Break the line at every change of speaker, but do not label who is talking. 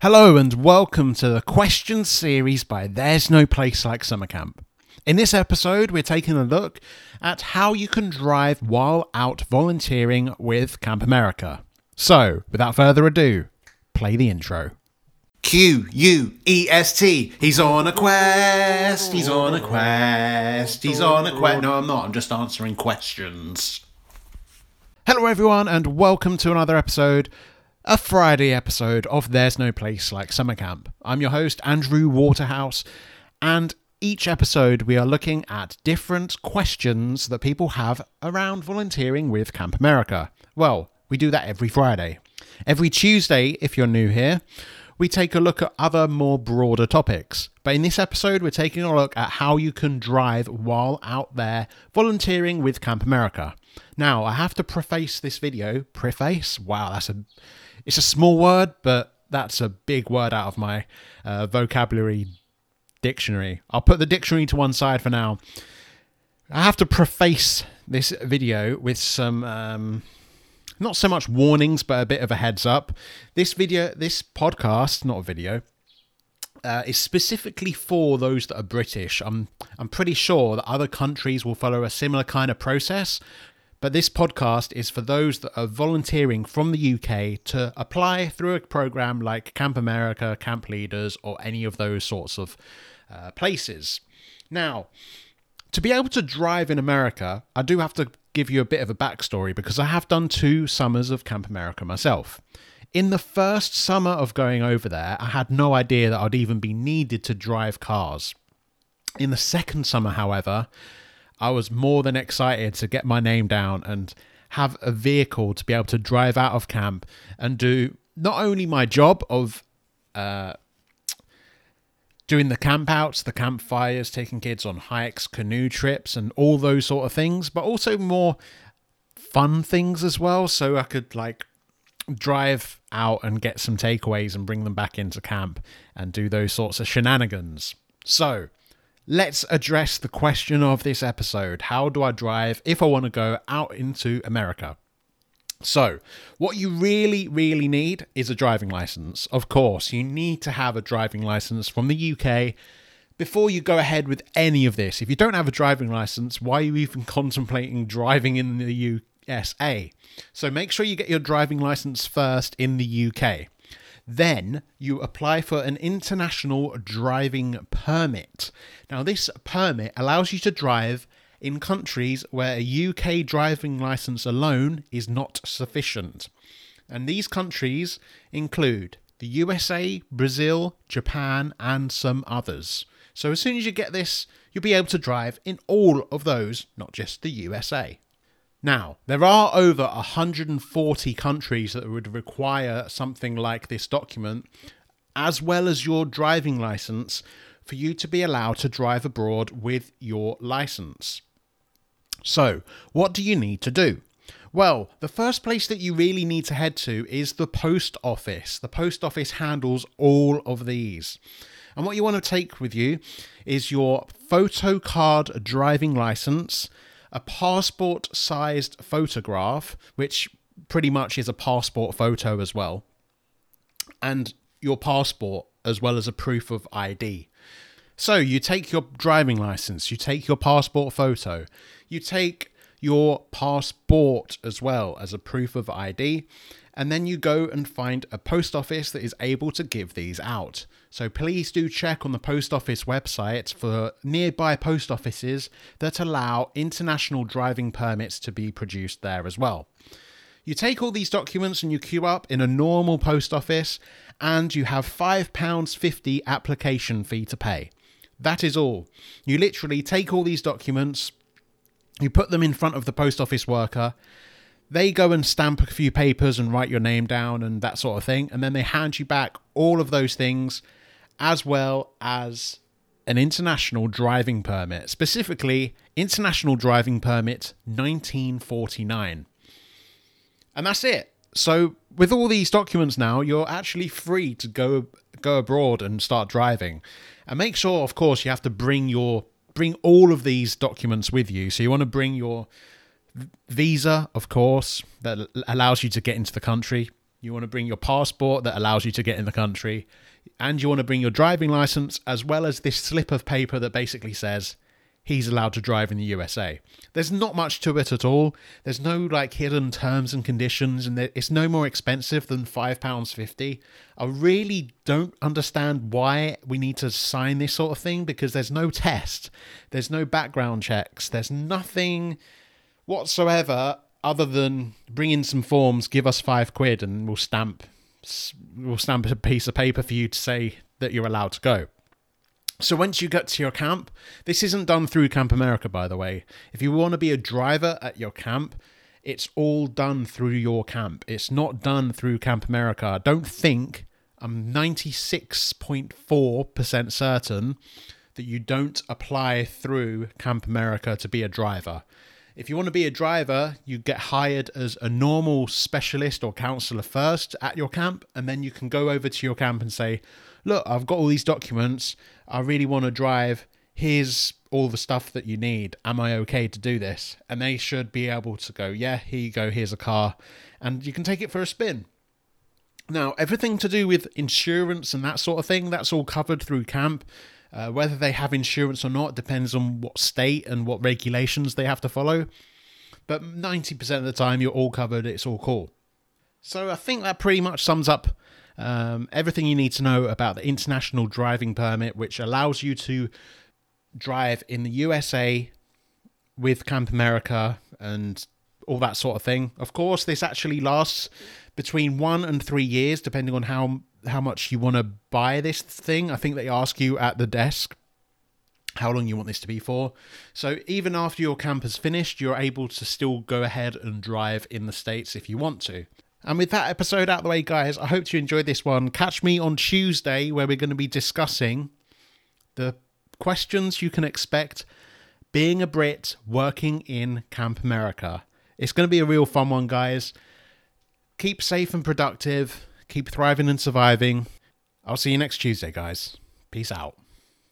Hello and welcome to the question series by There's No Place Like Summer Camp. In this episode, we're taking a look at how you can drive while out volunteering with Camp America. So, without further ado, play the intro.
Q U E S T. He's on a quest. He's on a quest. He's on a quest. No, I'm not. I'm just answering questions.
Hello, everyone, and welcome to another episode, a Friday episode of There's No Place Like Summer Camp. I'm your host, Andrew Waterhouse, and each episode we are looking at different questions that people have around volunteering with Camp America. Well, we do that every Friday. Every Tuesday, if you're new here, we take a look at other more broader topics. But in this episode, we're taking a look at how you can drive while out there volunteering with Camp America. Now, I have to preface this video. Preface? Wow, that's a it's a small word, but that's a big word out of my uh, vocabulary dictionary. I'll put the dictionary to one side for now. I have to preface this video with some um, not so much warnings, but a bit of a heads up. This video, this podcast, not a video, uh, is specifically for those that are British. I'm I'm pretty sure that other countries will follow a similar kind of process. But this podcast is for those that are volunteering from the UK to apply through a program like Camp America, Camp Leaders, or any of those sorts of uh, places. Now, to be able to drive in America, I do have to give you a bit of a backstory because I have done two summers of Camp America myself. In the first summer of going over there, I had no idea that I'd even be needed to drive cars. In the second summer, however, I was more than excited to get my name down and have a vehicle to be able to drive out of camp and do not only my job of uh, doing the campouts, the campfires, taking kids on hikes, canoe trips, and all those sort of things, but also more fun things as well. So I could like drive out and get some takeaways and bring them back into camp and do those sorts of shenanigans. So let's address the question of this episode How do I drive if I want to go out into America? So, what you really, really need is a driving license. Of course, you need to have a driving license from the UK before you go ahead with any of this. If you don't have a driving license, why are you even contemplating driving in the USA? So, make sure you get your driving license first in the UK. Then you apply for an international driving permit. Now, this permit allows you to drive in countries where a UK driving license alone is not sufficient. And these countries include the USA, Brazil, Japan, and some others. So, as soon as you get this, you'll be able to drive in all of those, not just the USA. Now, there are over 140 countries that would require something like this document, as well as your driving license, for you to be allowed to drive abroad with your license. So, what do you need to do? Well, the first place that you really need to head to is the post office. The post office handles all of these. And what you want to take with you is your photo card driving license a passport sized photograph, which pretty much is a passport photo as well, and your passport as well as a proof of ID. So you take your driving license, you take your passport photo, you take your passport as well as a proof of ID, and then you go and find a post office that is able to give these out. So please do check on the post office website for nearby post offices that allow international driving permits to be produced there as well. You take all these documents and you queue up in a normal post office, and you have £5.50 application fee to pay. That is all. You literally take all these documents, you put them in front of the post office worker, they go and stamp a few papers and write your name down and that sort of thing. And then they hand you back all of those things as well as an international driving permit, specifically International Driving Permit 1949. And that's it. So with all these documents now, you're actually free to go go abroad and start driving. And make sure of course you have to bring your bring all of these documents with you. So you want to bring your visa, of course, that allows you to get into the country. you want to bring your passport that allows you to get in the country, and you want to bring your driving license as well as this slip of paper that basically says he's allowed to drive in the USA. There's not much to it at all. There's no like hidden terms and conditions, and it's no more expensive than £5.50. I really don't understand why we need to sign this sort of thing because there's no test, there's no background checks, there's nothing whatsoever other than bring in some forms, give us five quid, and we'll stamp we'll stamp a piece of paper for you to say that you're allowed to go. So once you get to your camp, this isn't done through Camp America, by the way. If you want to be a driver at your camp, it's all done through your camp. It's not done through Camp America. I don't think, I'm 96.4% certain that you don't apply through Camp America to be a driver. If you want to be a driver, you get hired as a normal specialist or counselor first at your camp, and then you can go over to your camp and say, Look, I've got all these documents. I really want to drive. Here's all the stuff that you need. Am I okay to do this? And they should be able to go, yeah, here you go, here's a car. And you can take it for a spin. Now, everything to do with insurance and that sort of thing, that's all covered through camp. Uh, whether they have insurance or not depends on what state and what regulations they have to follow. But 90% of the time, you're all covered, it's all cool. So I think that pretty much sums up um, everything you need to know about the international driving permit, which allows you to drive in the USA with Camp America and all that sort of thing. Of course, this actually lasts between one and three years, depending on how how much you want to buy this thing. I think they ask you at the desk how long you want this to be for. So even after your camp is finished, you're able to still go ahead and drive in the States if you want to. And with that episode out the way, guys, I hope you enjoyed this one. Catch me on Tuesday where we're going to be discussing the questions you can expect being a Brit working in Camp America. It's going to be a real fun one, guys. Keep safe and productive. Keep thriving and surviving. I'll see you next Tuesday, guys. Peace out.